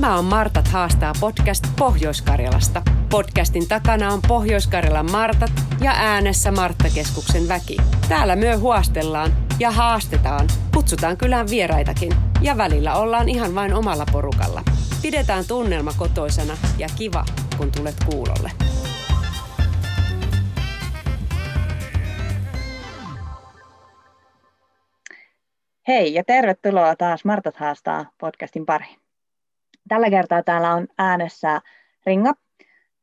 Tämä on Martat haastaa podcast Pohjois-Karjalasta. Podcastin takana on Pohjois-Karjalan Martat ja äänessä Marttakeskuksen väki. Täällä myö huostellaan ja haastetaan, kutsutaan kylään vieraitakin ja välillä ollaan ihan vain omalla porukalla. Pidetään tunnelma kotoisena ja kiva, kun tulet kuulolle. Hei ja tervetuloa taas Martat haastaa podcastin pariin. Tällä kertaa täällä on äänessä Ringa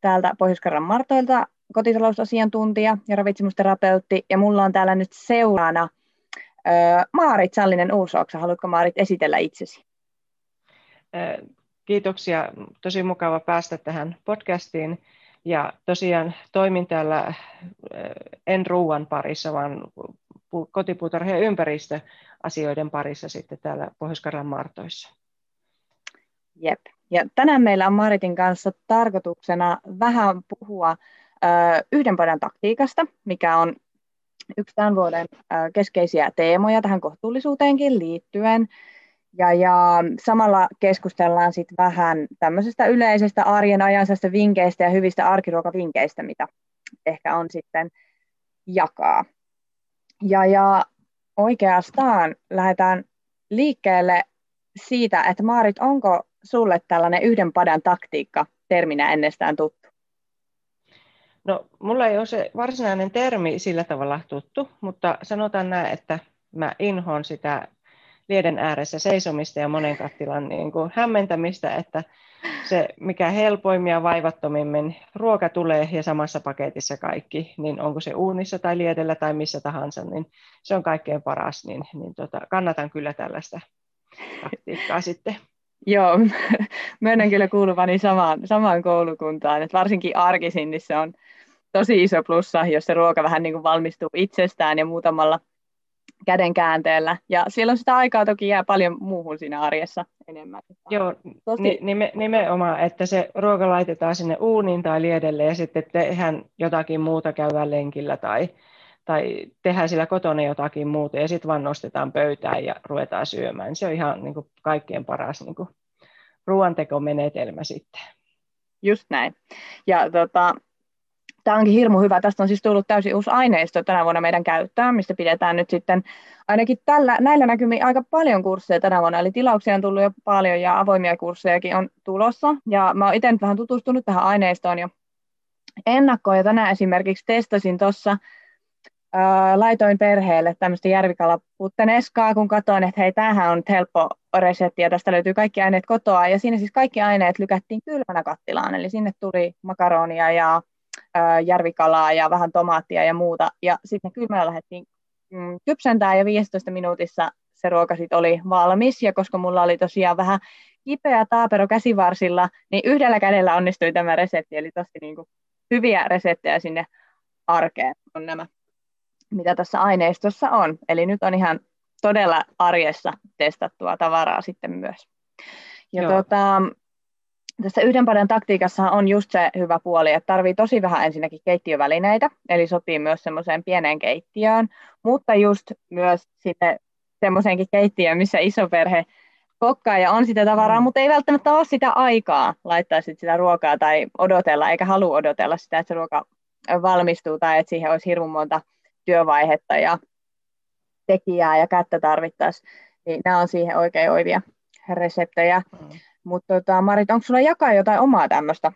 täältä pohjois Martoilta, kotitalousasiantuntija ja ravitsemusterapeutti. Ja mulla on täällä nyt seuraana Maarit Sallinen Uusoksa. Haluatko Maarit esitellä itsesi? Kiitoksia. Tosi mukava päästä tähän podcastiin. Ja tosiaan toimin täällä en ruuan parissa, vaan kotipuutarha- ja ympäristöasioiden parissa sitten täällä pohjois Martoissa. Jep. Ja tänään meillä on Maritin kanssa tarkoituksena vähän puhua ö, yhden padan taktiikasta, mikä on yksi tämän vuoden ö, keskeisiä teemoja tähän kohtuullisuuteenkin liittyen. Ja, ja samalla keskustellaan sitten vähän tämmöisestä yleisestä arjen ajansasta vinkkeistä ja hyvistä arkiruokavinkkeistä, mitä ehkä on sitten jakaa. Ja, ja oikeastaan lähdetään liikkeelle siitä, että Maarit, onko sulle tällainen yhden padan taktiikka terminä ennestään tuttu? No, mulla ei ole se varsinainen termi sillä tavalla tuttu, mutta sanotaan näin, että mä inhoon sitä lieden ääressä seisomista ja monen kattilan niin kuin hämmentämistä, että se mikä helpoimmin ja vaivattomimmin ruoka tulee ja samassa paketissa kaikki, niin onko se uunissa tai liedellä tai missä tahansa, niin se on kaikkein paras, niin, niin tota, kannatan kyllä tällaista taktiikkaa sitten. Joo, myönnän kyllä kuuluvani samaan, samaan koulukuntaan, että varsinkin arkisin, niin se on tosi iso plussa, jos se ruoka vähän niin kuin valmistuu itsestään ja muutamalla käden käänteellä. Ja siellä on sitä aikaa toki jää paljon muuhun siinä arjessa enemmän. Joo, Tosi... nime, nimenomaan, että se ruoka laitetaan sinne uuniin tai liedelle ja sitten tehdään jotakin muuta, käydään lenkillä tai, tai tehdään sillä kotona jotakin muuta ja sitten vaan nostetaan pöytään ja ruvetaan syömään. Se on ihan niin kuin kaikkein paras niin kuin ruoantekomenetelmä sitten. Just näin. Ja tota, tämä onkin hirmu hyvä. Tästä on siis tullut täysin uusi aineisto tänä vuonna meidän käyttöön, mistä pidetään nyt sitten ainakin tällä, näillä näkymin aika paljon kursseja tänä vuonna. Eli tilauksia on tullut jo paljon ja avoimia kurssejakin on tulossa. Ja mä oon itse vähän tutustunut tähän aineistoon jo ennakkoon. Ja tänään esimerkiksi testasin tuossa laitoin perheelle tämmöistä järvikalaputteneskaa, kun katsoin, että hei, tämähän on helppo resepti ja tästä löytyy kaikki aineet kotoa. Ja siinä siis kaikki aineet lykättiin kylmänä kattilaan, eli sinne tuli makaronia ja järvikalaa ja vähän tomaattia ja muuta. Ja sitten kylmällä lähdettiin mm, kypsentää ja 15 minuutissa se ruoka sitten oli valmis. Ja koska mulla oli tosiaan vähän kipeä taapero käsivarsilla, niin yhdellä kädellä onnistui tämä resepti. Eli tosi niin kuin hyviä reseptejä sinne arkeen on nämä, mitä tässä aineistossa on. Eli nyt on ihan todella arjessa testattua tavaraa sitten myös. Ja Joo. tota, tässä yhden padan taktiikassa on just se hyvä puoli, että tarvii tosi vähän ensinnäkin keittiövälineitä, eli sopii myös semmoiseen pieneen keittiöön, mutta just myös sitten semmoiseenkin keittiöön, missä iso perhe kokkaa ja on sitä tavaraa, mm. mutta ei välttämättä ole sitä aikaa laittaa sit sitä ruokaa tai odotella, eikä halua odotella sitä, että se ruoka valmistuu tai että siihen olisi hirveän monta työvaihetta ja tekijää ja kättä tarvittaisiin. Niin nämä on siihen oikein oivia reseptejä. Mm. Mutta tota, Marit, onko sulla jakaa jotain omaa tämmöistä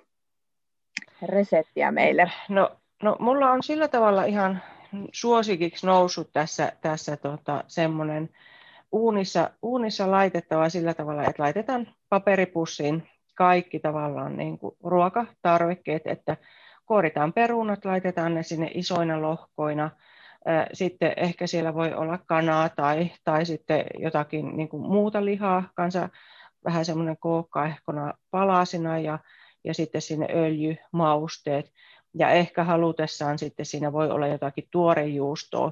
reseptiä meille? No, no, mulla on sillä tavalla ihan suosikiksi noussut tässä, tässä tota, semmoinen uunissa, uunissa laitettava sillä tavalla, että laitetaan paperipussiin kaikki tavallaan niin kuin ruokatarvikkeet, että kuoritaan perunat, laitetaan ne sinne isoina lohkoina, sitten ehkä siellä voi olla kanaa tai, tai sitten jotakin niin kuin muuta lihaa, kanssa vähän semmoinen kookkaehkona palasina ja, ja sitten sinne öljymausteet. Ja ehkä halutessaan sitten siinä voi olla jotakin tuorejuustoa,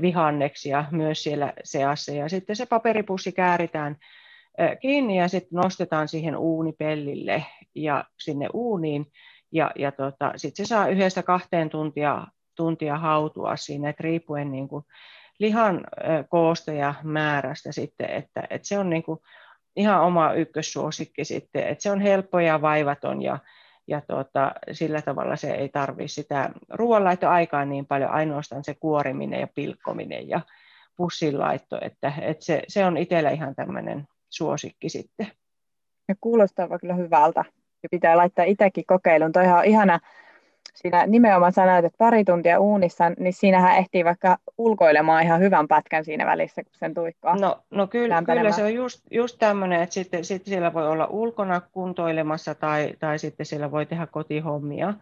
vihanneksia myös siellä seassa. Ja sitten se paperipussi kääritään kiinni ja sitten nostetaan siihen uunipellille ja sinne uuniin. Ja, ja tota, sitten se saa yhdestä kahteen tuntia, tuntia hautua siinä, että riippuen niin kuin lihan koosta ja määrästä sitten, että, että se on niin kuin ihan oma ykkössuosikki sitten, että se on helppo ja vaivaton ja, ja tuota, sillä tavalla se ei tarvitse sitä ruoanlaittoaikaa niin paljon, ainoastaan se kuoriminen ja pilkkominen ja pussinlaitto, että, että se, se on itsellä ihan tämmöinen suosikki sitten. Ja kuulostaa kyllä hyvältä ja pitää laittaa itsekin kokeiluun. Toihan on ihana, siinä nimenomaan sanoit, että pari tuntia uunissa, niin siinähän ehtii vaikka ulkoilemaan ihan hyvän pätkän siinä välissä, kun sen tuikkaa. No, no kyllä, kyllä, se on just, just tämmöinen, että sitten, sitten siellä voi olla ulkona kuntoilemassa tai, tai sitten siellä voi tehdä kotihommia.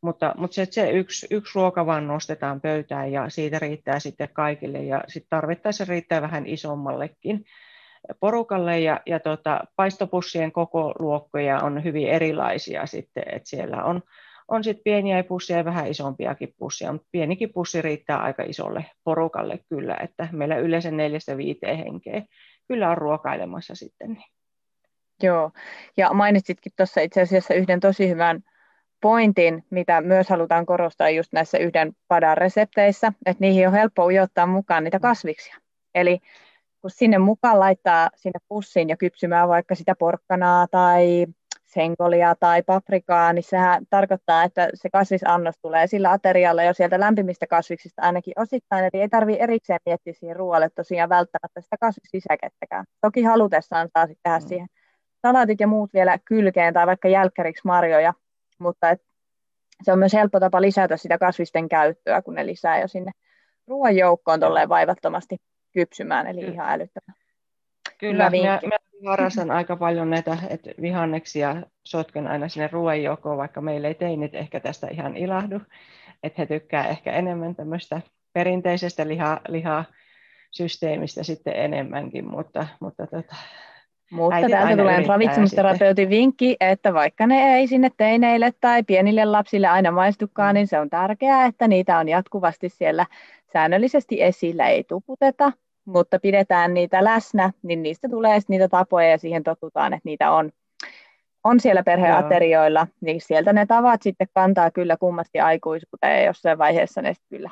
Mutta, mutta se, se yksi, yksi ruoka vaan nostetaan pöytään ja siitä riittää sitten kaikille ja sitten tarvittaessa riittää vähän isommallekin porukalle ja, ja tota, paistopussien koko luokkoja on hyvin erilaisia sitten, että siellä on, on sitten pieniä pusseja ja vähän isompiakin pusseja, mutta pienikin pussi riittää aika isolle porukalle kyllä, että meillä yleensä neljästä viiteen henkeä kyllä on ruokailemassa sitten. Niin. Joo, ja mainitsitkin tuossa itse asiassa yhden tosi hyvän pointin, mitä myös halutaan korostaa just näissä yhden padan resepteissä, että niihin on helppo ujottaa mukaan niitä kasviksia. Eli kun sinne mukaan laittaa sinne pussiin ja kypsymään vaikka sitä porkkanaa tai senkolia tai paprikaa, niin sehän tarkoittaa, että se kasvisannos tulee sillä aterialla jo sieltä lämpimistä kasviksista ainakin osittain, eli ei tarvitse erikseen miettiä siihen ruoalle tosiaan välttämättä sitä kasvissisäkettäkään. Toki halutessaan saa sitten tehdä mm. siihen salatit ja muut vielä kylkeen tai vaikka jälkkäriksi marjoja, mutta et se on myös helppo tapa lisätä sitä kasvisten käyttöä, kun ne lisää jo sinne ruoan joukkoon tolleen vaivattomasti kypsymään, eli ihan älyttömän. Kyllä, minä, minä harrastan aika paljon näitä että vihanneksia, sotken aina sinne ruoan joukkoon, vaikka meillä ei teinit ehkä tästä ihan ilahdu, että he tykkää ehkä enemmän tämmöistä perinteisestä liha, lihasysteemistä sitten enemmänkin, mutta, mutta tota, mutta täältä tulee ravitsemusterapeutin vinkki, että vaikka ne ei sinne teineille tai pienille lapsille aina maistukaan, niin se on tärkeää, että niitä on jatkuvasti siellä säännöllisesti esillä, ei tuputeta, mutta pidetään niitä läsnä, niin niistä tulee niitä tapoja ja siihen totutaan, että niitä on, on siellä perheaterioilla, Joo. niin sieltä ne tavat sitten kantaa kyllä kummasti aikuisuuteen ja jossain vaiheessa ne kyllä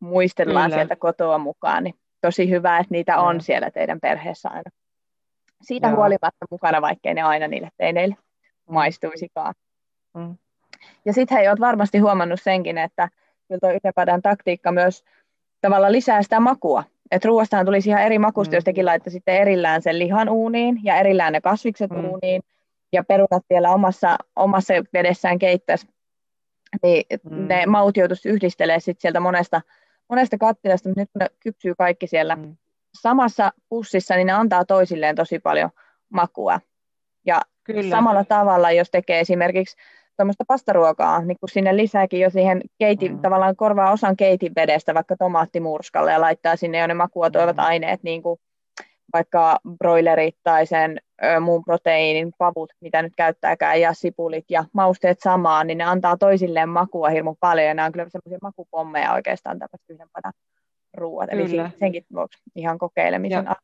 muistellaan kyllä. sieltä kotoa mukaan, niin tosi hyvä, että niitä on Joo. siellä teidän perheessä aina. Siitä Joo. huolimatta mukana, vaikkei ne aina niille teineille maistuisikaan. Mm. Ja sitten hei, olet varmasti huomannut senkin, että kyllä tuo taktiikka myös tavallaan lisää sitä makua. Että ruoastahan tulisi ihan eri makusta, mm. jos tekin laittaisitte sitten erillään sen lihan uuniin ja erillään ne kasvikset mm. uuniin ja perunat vielä omassa, omassa vedessään keittäisi, niin mm. ne maut joutuisi yhdistelemään sit sieltä monesta, monesta kattilasta, mutta nyt kun ne kypsyy kaikki siellä mm. samassa pussissa, niin ne antaa toisilleen tosi paljon makua. Ja Kyllä. samalla tavalla, jos tekee esimerkiksi tuommoista pastaruokaa, niin kun sinne lisääkin jo siihen keiti, mm. tavallaan korvaa osan keitin vedestä vaikka tomaattimurskalle ja laittaa sinne jo ne makua toivat mm. aineet, niin kuin vaikka broilerit tai sen ö, muun proteiinin pavut, mitä nyt käyttääkään, ja sipulit ja mausteet samaan, niin ne antaa toisilleen makua hirmu paljon, ja nämä on kyllä semmoisia makupommeja oikeastaan tämmöistä yhden padan ruuat, eli senkin vuoksi ihan kokeilemisen ja,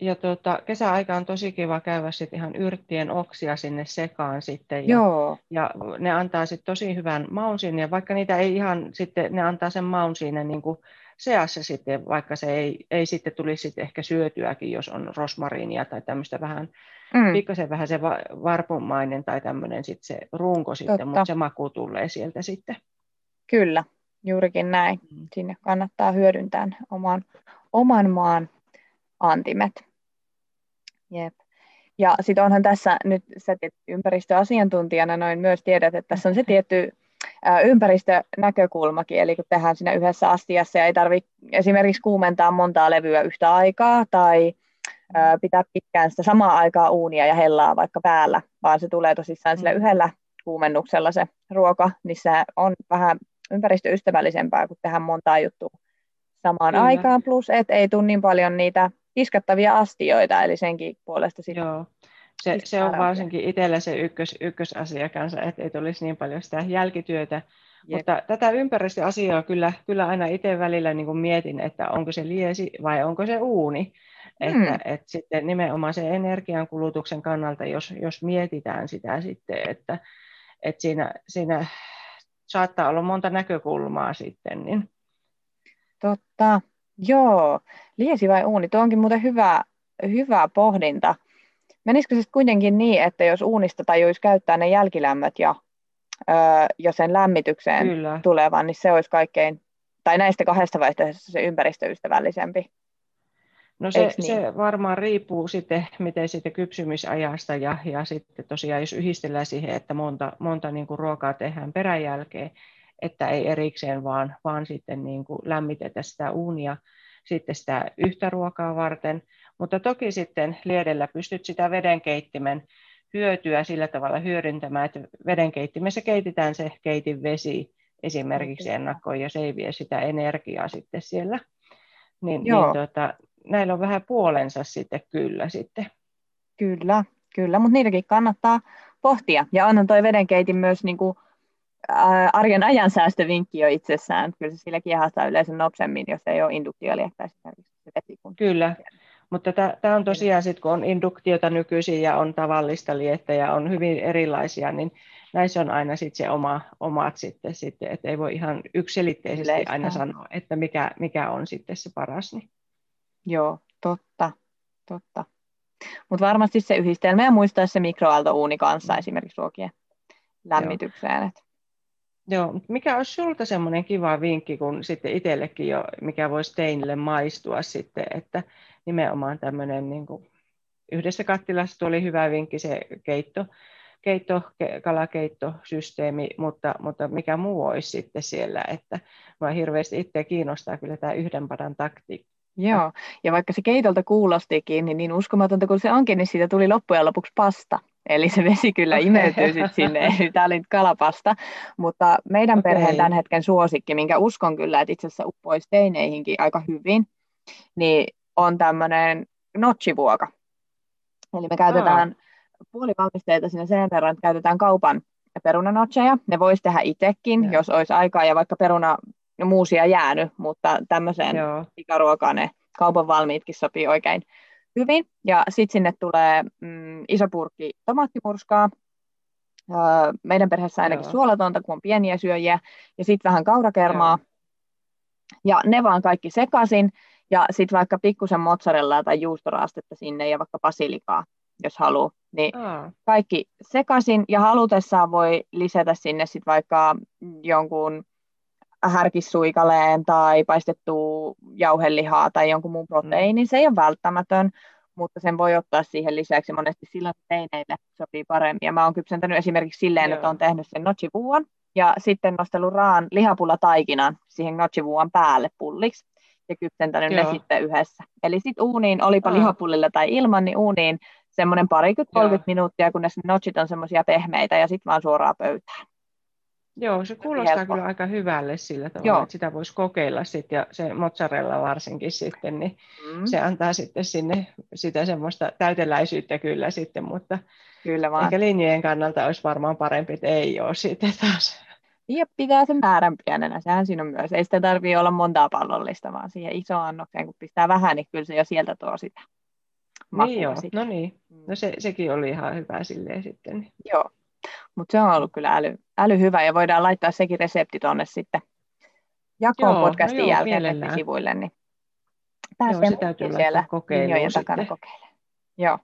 ja tuota, kesäaika on tosi kiva käydä sit ihan yrttien oksia sinne sekaan sitten. Ja, Joo. ja ne antaa sitten tosi hyvän maun sinne, ja vaikka niitä ei ihan sitten, ne antaa sen maun siinä niin kuin seassa sitten, vaikka se ei, ei sitten tulisi sitten ehkä syötyäkin, jos on rosmariinia tai tämmöistä vähän, mm. pikkasen vähän se varpumainen tai tämmöinen sitten se runko sitten, Totta. mutta se maku tulee sieltä sitten. Kyllä, juurikin näin. Mm. Sinne kannattaa hyödyntää oman, oman maan antimet. Jep. Ja sitten onhan tässä nyt, sä ympäristöasiantuntijana noin myös tiedät, että tässä on se tietty ympäristönäkökulmakin, eli kun tehdään siinä yhdessä astiassa ja ei tarvitse esimerkiksi kuumentaa montaa levyä yhtä aikaa tai pitää pitkään sitä samaa aikaa uunia ja hellaa vaikka päällä, vaan se tulee tosissaan sillä mm. yhdellä kuumennuksella se ruoka, niin se on vähän ympäristöystävällisempää, kun tehdään montaa juttua samaan Kyllä. aikaan, plus että ei tule niin paljon niitä kiskattavia astioita, eli senkin puolesta sitten. Joo. Se, se on varsinkin itsellä se ykkös, ykkösasia kanssa, että ei tulisi niin paljon sitä jälkityötä. Jep. Mutta tätä ympäristöasiaa kyllä, kyllä aina itse välillä niin kuin mietin, että onko se liesi vai onko se uuni. Hmm. Että, että sitten nimenomaan se energiankulutuksen kannalta, jos, jos mietitään sitä sitten, että, että siinä, siinä saattaa olla monta näkökulmaa sitten. Niin. Totta. Joo, liesi vai uuni, tuo onkin muuten hyvä, hyvä pohdinta. Menisikö siis kuitenkin niin, että jos uunista tajuisi käyttää ne jälkilämmöt ja, öö, jo sen lämmitykseen Kyllä. tulevan, niin se olisi kaikkein, tai näistä kahdesta vaihtoehdosta se ympäristöystävällisempi? No se, niin? se varmaan riippuu sitten, miten sitten kypsymisajasta ja, ja sitten tosiaan jos yhdistellään siihen, että monta, monta niin kuin ruokaa tehdään peräjälkeen, että ei erikseen vaan, vaan sitten niin kuin lämmitetä sitä uunia sitten sitä yhtä ruokaa varten. Mutta toki sitten liedellä pystyt sitä vedenkeittimen hyötyä sillä tavalla hyödyntämään, että vedenkeittimessä keitetään se keitin vesi esimerkiksi ennakkoon, ja se ei vie sitä energiaa sitten siellä. Niin, niin tuota, näillä on vähän puolensa sitten kyllä sitten. Kyllä, kyllä, mutta niitäkin kannattaa pohtia. Ja onhan toi vedenkeitin myös niin kuin, arjen ajansäästövinkki jo itsessään. Kyllä se sillä kiehahtaa yleensä nopsemmin, jos ei ole induktioliektä esimerkiksi Kyllä, mutta tämä on tosiaan sitten, kun on induktiota nykyisin ja on tavallista liettä ja on hyvin erilaisia, niin näissä on aina sit se oma, omat sitten, sitten että ei voi ihan yksilitteisesti aina sanoa, että mikä, mikä on sitten se paras. Niin. Joo, totta, totta. Mutta varmasti se yhdistelmä ja muistaa se mikroaaltouuni kanssa mm. esimerkiksi ruokien lämmitykseen. Joo. Joo, mikä olisi sinulta semmoinen kiva vinkki, kun sitten itsellekin jo, mikä voisi teinille maistua sitten, että nimenomaan tämmöinen niin kuin, yhdessä kattilassa tuli hyvä vinkki se keitto, keitto, kalakeittosysteemi, mutta, mutta mikä muu olisi sitten siellä, että minua hirveästi itse kiinnostaa kyllä tämä yhden padan taktiikka Joo, ja vaikka se keitolta kuulostikin, niin, niin uskomatonta kuin se onkin, niin siitä tuli loppujen lopuksi pasta. Eli se vesi kyllä imeytyy sitten sinne, eli tämä oli nyt kalapasta. Mutta meidän okay. perheen tämän hetken suosikki, minkä uskon kyllä, että itse asiassa uppoisi teineihinkin aika hyvin, niin on tämmöinen notchivuoka. Eli me käytetään oh. puolivalmisteita sinne sen verran, että käytetään kaupan perunanotcheja. Ne voisi tehdä itsekin, yeah. jos olisi aikaa ja vaikka peruna muusia jäänyt, mutta tämmöiseen Joo. pikaruokaan ne kaupan valmiitkin sopii oikein hyvin. Ja sitten sinne tulee mm, iso purkki tomaattimurskaa, öö, meidän perheessä ainakin Joo. suolatonta, kun on pieniä syöjiä, ja sitten vähän kaurakermaa. Joo. Ja ne vaan kaikki sekaisin, ja sitten vaikka pikkusen mozzarellaa tai juustoraastetta sinne, ja vaikka basilikaa, jos haluaa. Niin Aa. kaikki sekaisin, ja halutessaan voi lisätä sinne sitten vaikka jonkun härkissuikaleen tai paistettua jauhelihaa tai jonkun muun proteiinin, se ei ole välttämätön, mutta sen voi ottaa siihen lisäksi monesti silloin teineille sopii paremmin. Ja mä oon kypsentänyt esimerkiksi silleen, Joo. että on tehnyt sen nochivuon ja sitten nostellut raan lihapulla taikinan siihen nochivuon päälle pulliksi ja kypsentänyt Joo. ne sitten yhdessä. Eli sitten uuniin, olipa Aa. lihapullilla tai ilman, niin uuniin semmoinen parikymmentä 30 minuuttia, kunnes ne notchit on semmoisia pehmeitä ja sitten vaan suoraan pöytään. Joo, se kuulostaa helppo. kyllä aika hyvälle sillä tavalla, Joo. että sitä voisi kokeilla sitten, ja se mozzarella varsinkin sitten, niin mm. se antaa sitten sinne sitä semmoista täyteläisyyttä kyllä sitten, mutta kyllä vaan. ehkä linjojen kannalta olisi varmaan parempi, että ei ole sitten taas. Ja pitää sen määrän pienenä, sehän siinä on myös. Ei sitä tarvitse olla montaa pallollista, vaan siihen isoon annokseen, kun pistää vähän, niin kyllä se jo sieltä tuo sitä Niin joo, sitten. no niin. No se, sekin oli ihan hyvä silleen sitten. Joo, mutta se on ollut kyllä äly, äly hyvä ja voidaan laittaa sekin resepti tuonne sitten jakoon joo, podcastin no joo, jälkeen sivuille, niin pääsee joo, se siellä linjojen takana kokeilemaan. Joo,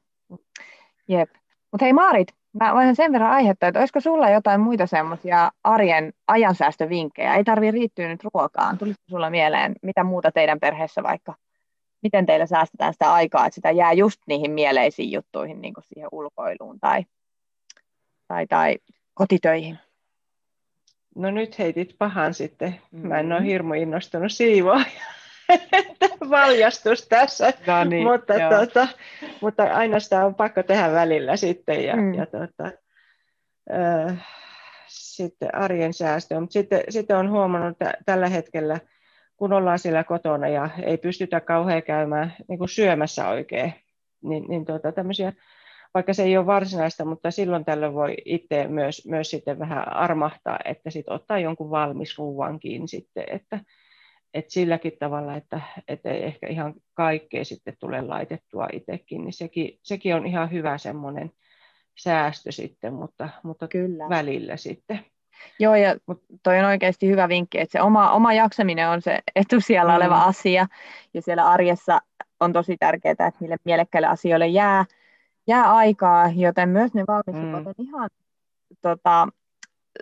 jep. Mutta hei Maarit, mä voin sen verran aihetta, että olisiko sulla jotain muita semmoisia arjen ajansäästövinkkejä? Ei tarvitse riittyä nyt ruokaan. Tulisiko sulla mieleen, mitä muuta teidän perheessä vaikka, miten teillä säästetään sitä aikaa, että sitä jää just niihin mieleisiin juttuihin, niin kuin siihen ulkoiluun tai tai, tai kotitöihin? No nyt heitit pahan sitten. Mä en ole mm-hmm. hirmu innostunut siivoa. Valjastus tässä, no niin, mutta, tuota, mutta aina sitä on pakko tehdä välillä sitten. Ja, mm. ja tuota, äh, sitten arjen säästö. Mutta sitten, sitten on huomannut, että tällä hetkellä, kun ollaan siellä kotona ja ei pystytä kauhean käymään niin kuin syömässä oikein, niin, niin tuota, tämmöisiä vaikka se ei ole varsinaista, mutta silloin tällöin voi itse myös, myös sitten vähän armahtaa, että sitten ottaa jonkun valmis ruuankin sitten, että, että silläkin tavalla, että, että ei ehkä ihan kaikkea sitten tule laitettua itsekin, niin sekin, sekin on ihan hyvä semmoinen säästö sitten, mutta, mutta Kyllä. välillä sitten. Joo, ja toi on oikeasti hyvä vinkki, että se oma, oma jaksaminen on se etusijalla mm. oleva asia, ja siellä arjessa on tosi tärkeää, että niille mielekkäille asioille jää jää aikaa, joten myös ne valmistuvat mm. on ihan tota,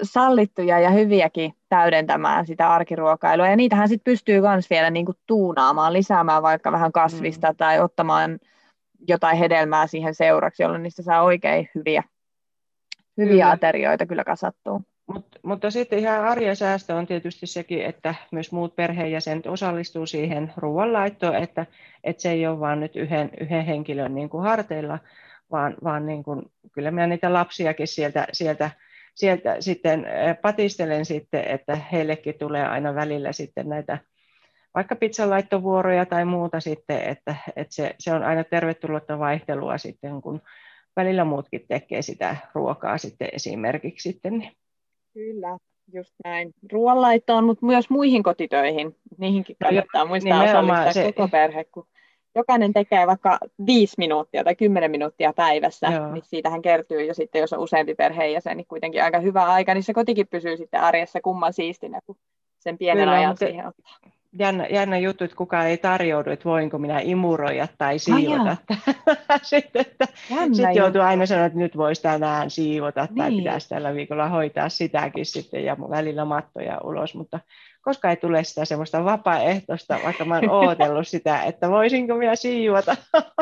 sallittuja ja hyviäkin täydentämään sitä arkiruokailua. Ja niitähän sitten pystyy myös vielä niinku tuunaamaan, lisäämään vaikka vähän kasvista mm. tai ottamaan jotain hedelmää siihen seuraksi, jolloin niistä saa oikein hyviä, hyviä kyllä. aterioita kyllä kasattua. Mut, mutta sitten ihan arjen säästö on tietysti sekin, että myös muut perheenjäsenet osallistuu siihen ruoanlaittoon, että, että se ei ole vain nyt yhden, yhden henkilön niin kuin harteilla, vaan, vaan niin kuin, kyllä minä niitä lapsiakin sieltä, sieltä, sieltä sitten patistelen sitten, että heillekin tulee aina välillä sitten näitä vaikka pizzalaittovuoroja tai muuta sitten, että, että se, se on aina tervetullutta vaihtelua sitten, kun välillä muutkin tekee sitä ruokaa sitten esimerkiksi sitten. Niin. Kyllä, just näin. Ruoanlaittoon, mutta myös muihin kotitöihin. Niihinkin no kannattaa no, muistaa osallistaa se... koko perhe, kun jokainen tekee vaikka viisi minuuttia tai kymmenen minuuttia päivässä, Joo. niin siitähän kertyy jo sitten, jos on useampi perheenjäsen, niin kuitenkin aika hyvä aika, niin se kotikin pysyy sitten arjessa kumman siistinä, kun sen pienen Kyllä, ajan siihen ottaa jännä, jännä juttu, että kukaan ei tarjoudu, että voinko minä imuroida tai siivota. sitten että sit joutuu aina sanoa, että nyt voisi tänään siivota niin. tai pitäisi tällä viikolla hoitaa sitäkin sitten ja välillä mattoja ulos, mutta koska ei tule sitä semmoista vapaaehtoista, vaikka mä oon ootellut sitä, että voisinko minä siivota.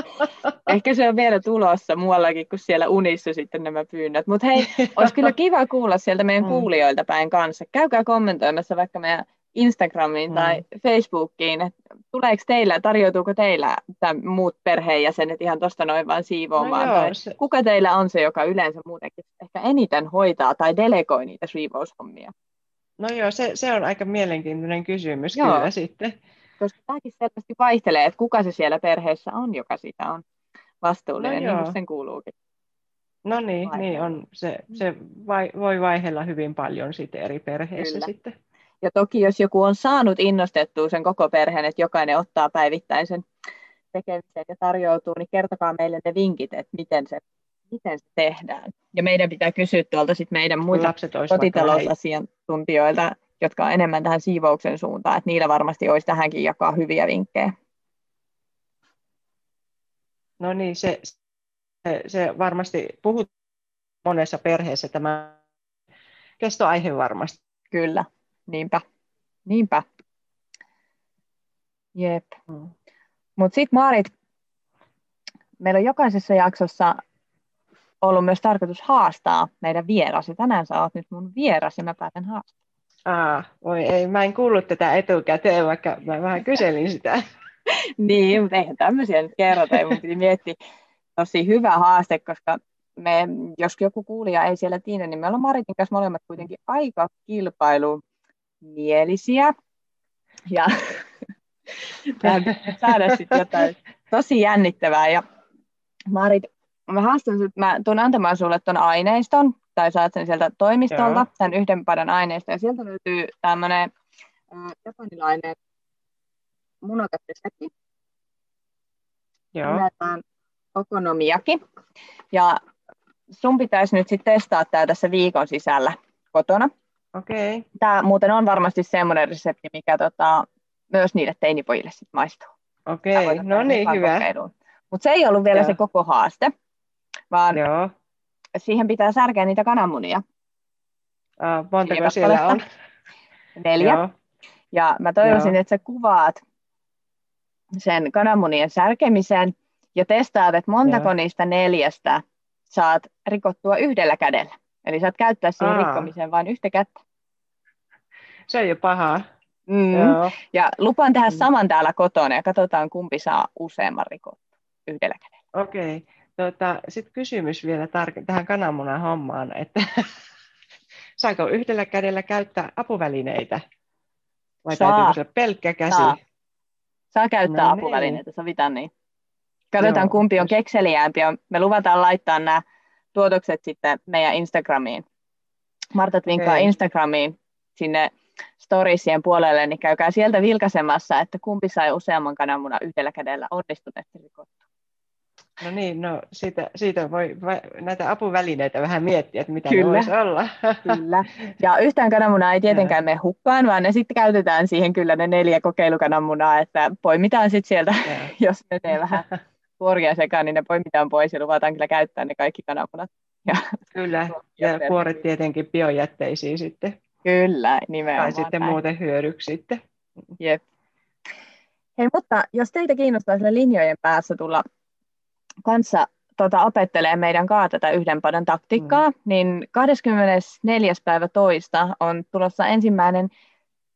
Ehkä se on vielä tulossa muuallakin kuin siellä unissa sitten nämä pyynnöt. Mutta hei, olisi kyllä kiva kuulla sieltä meidän mm. kuulijoilta päin kanssa. Käykää kommentoimassa vaikka meidän Instagramiin mm. tai Facebookiin, että tuleeko teillä, tarjoutuuko teillä tämän muut perheenjäsenet ihan tuosta noin vaan siivoamaan, no joo, tai se... kuka teillä on se, joka yleensä muutenkin ehkä eniten hoitaa tai delegoi niitä siivoushommia? No joo, se, se on aika mielenkiintoinen kysymys joo. kyllä sitten. Koska tämäkin selvästi vaihtelee, että kuka se siellä perheessä on, joka sitä on vastuullinen, no niin sen kuuluukin. No niin, niin on. Se, se vai, voi vaihella hyvin paljon sitten eri perheissä Kyllä. sitten. Ja toki jos joku on saanut innostettua sen koko perheen, että jokainen ottaa päivittäin sen tekemisen ja tarjoutuu, niin kertokaa meille ne vinkit, että miten se, miten se tehdään. Ja meidän pitää kysyä tuolta sit meidän muita kotitalousasiantuntijoilta, jotka on enemmän tähän siivouksen suuntaan, että niillä varmasti olisi tähänkin jakaa hyviä vinkkejä. No niin, se, se, se varmasti puhut monessa perheessä tämä kestoaihe varmasti. Kyllä. Niinpä, niinpä. Jep. Mm. Mutta sitten Maarit, meillä on jokaisessa jaksossa ollut myös tarkoitus haastaa meidän vierasi. Tänään sä oot nyt mun vieras ja mä päätän haastaa. Aa, voi ei, mä en kuullut tätä etukäteen, vaikka mä vähän kyselin sitä. niin, mutta eihän tämmöisiä nyt kerrota. Ei mun piti miettiä tosi hyvä haaste, koska me, jos joku kuulija ei siellä tiedä, niin me ollaan Maritin kanssa molemmat kuitenkin aika kilpailu mielisiä. Ja saada sitten jotain tosi jännittävää. Ja Marit, mä haastan sut, mä tuun antamaan sulle tuon aineiston, tai saat sen sieltä toimistolta, Joo. tämän yhden padan aineiston, ja sieltä löytyy tämmöinen äh, japanilainen munokattisäkki. Joo. Nimeltään okonomiaki. Ja sun pitäisi nyt sitten testaa tämä tässä viikon sisällä kotona. Okay. Tämä muuten on varmasti semmoinen resepti, mikä tota, myös niille teinipojille sit maistuu. Okei, okay. no niin, hyvä. Mutta se ei ollut vielä Joo. se koko haaste, vaan Joo. siihen pitää särkeä niitä kananmunia. Ah, montako siellä on? Neljä. Joo. Ja mä toivoisin, Joo. että sä kuvaat sen kananmunien särkemisen ja testaat, että montako Joo. niistä neljästä saat rikottua yhdellä kädellä. Eli saat käyttää siihen Aa. rikkomiseen vain yhtä kättä. Se ei ole pahaa. Mm. Joo. Ja lupaan tehdä mm. saman täällä kotona ja katsotaan kumpi saa useamman rikottua yhdellä kädellä. Okei. Okay. Tota, Sitten kysymys vielä tarke- tähän kananmunan hommaan, että saako yhdellä kädellä käyttää apuvälineitä? Vai saa. täytyykö se pelkkä käsi? Saa, saa käyttää no niin. apuvälineitä, sovitaan niin. Katsotaan Joo. kumpi on kekseliäämpi. Me luvataan laittaa nämä tuotokset sitten meidän Instagramiin. Marta vinkkaa okay. Instagramiin sinne storiesien puolelle, niin käykää sieltä vilkaisemassa, että kumpi sai useamman kananmunan yhdellä kädellä onnistuneesti rikottua. No niin, no siitä, siitä voi näitä apuvälineitä vähän miettiä, että mitä Kyllä. ne voisi olla. Kyllä. Ja yhtään kananmunaa ei tietenkään mene hukkaan, vaan ne sitten käytetään siihen kyllä ne neljä kokeilukananmunaa, että poimitaan sitten sieltä, jos menee vähän kuoria sekaan, niin ne poimitaan pois ja luvataan kyllä käyttää ne kaikki kananmunat. Ja, kyllä, ja kuoret tietenkin biojätteisiin sitten. Kyllä, nimenomaan. Tai sitten näin. muuten hyödyksi sitten. Jep. Hei, mutta jos teitä kiinnostaa sille linjojen päässä tulla kanssa tota, opettelee meidän kaa tätä yhden padan taktiikkaa, mm. niin 24. päivä toista on tulossa ensimmäinen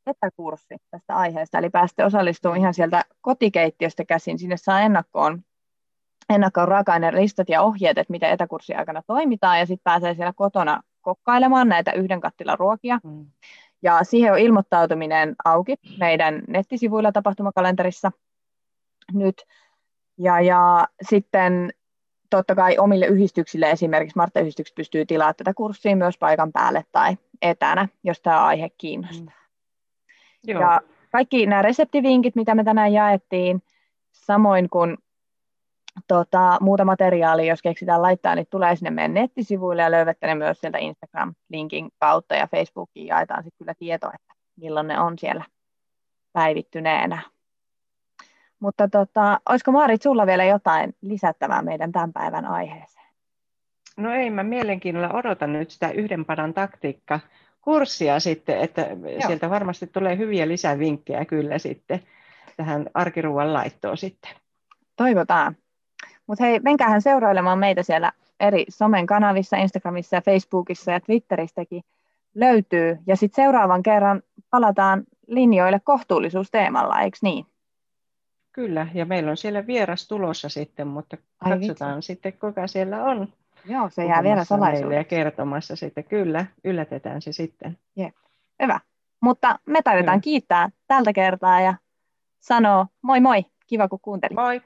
etäkurssi tästä aiheesta, eli pääsette osallistumaan ihan sieltä kotikeittiöstä käsin. Sinne saa ennakkoon, ennakkoon raaka listat ja ohjeet, että miten etäkurssin aikana toimitaan, ja sitten pääsee siellä kotona kokkailemaan näitä yhden kattilan ruokia. Mm. Ja siihen on ilmoittautuminen auki meidän nettisivuilla tapahtumakalenterissa nyt. Ja, ja sitten totta kai omille yhdistyksille, esimerkiksi Martta-yhdistykset pystyy tilaamaan tätä kurssia myös paikan päälle tai etänä, jos tämä aihe kiinnostaa. Mm. Joo. Ja kaikki nämä reseptivinkit, mitä me tänään jaettiin, samoin kuin tota, muuta materiaalia, jos keksitään laittaa, niin tulee sinne meidän nettisivuille ja löydätte ne myös sieltä Instagram-linkin kautta ja Facebookiin jaetaan sitten kyllä tieto, että milloin ne on siellä päivittyneenä. Mutta tota, olisiko Maarit sulla vielä jotain lisättävää meidän tämän päivän aiheeseen? No ei, mä mielenkiinnolla odotan nyt sitä yhden padan taktiikka kurssia sitten, että Joo. sieltä varmasti tulee hyviä lisävinkkejä kyllä sitten tähän arkiruuan laittoon sitten. Toivotaan. Mutta hei, menkäähän seurailemaan meitä siellä eri somen kanavissa, Instagramissa ja Facebookissa ja Twitteristäkin löytyy. Ja sitten seuraavan kerran palataan linjoille kohtuullisuusteemalla, eikö niin? Kyllä, ja meillä on siellä vieras tulossa sitten, mutta Ai katsotaan vitsi. sitten, kuka siellä on. Joo, se jää vielä salaisuudeksi. Ja kertomassa sitten, kyllä, yllätetään se sitten. Jep. Hyvä. Mutta me tarvitaan kiittää tältä kertaa ja sanoa moi moi, kiva kun kuuntelit. Moi.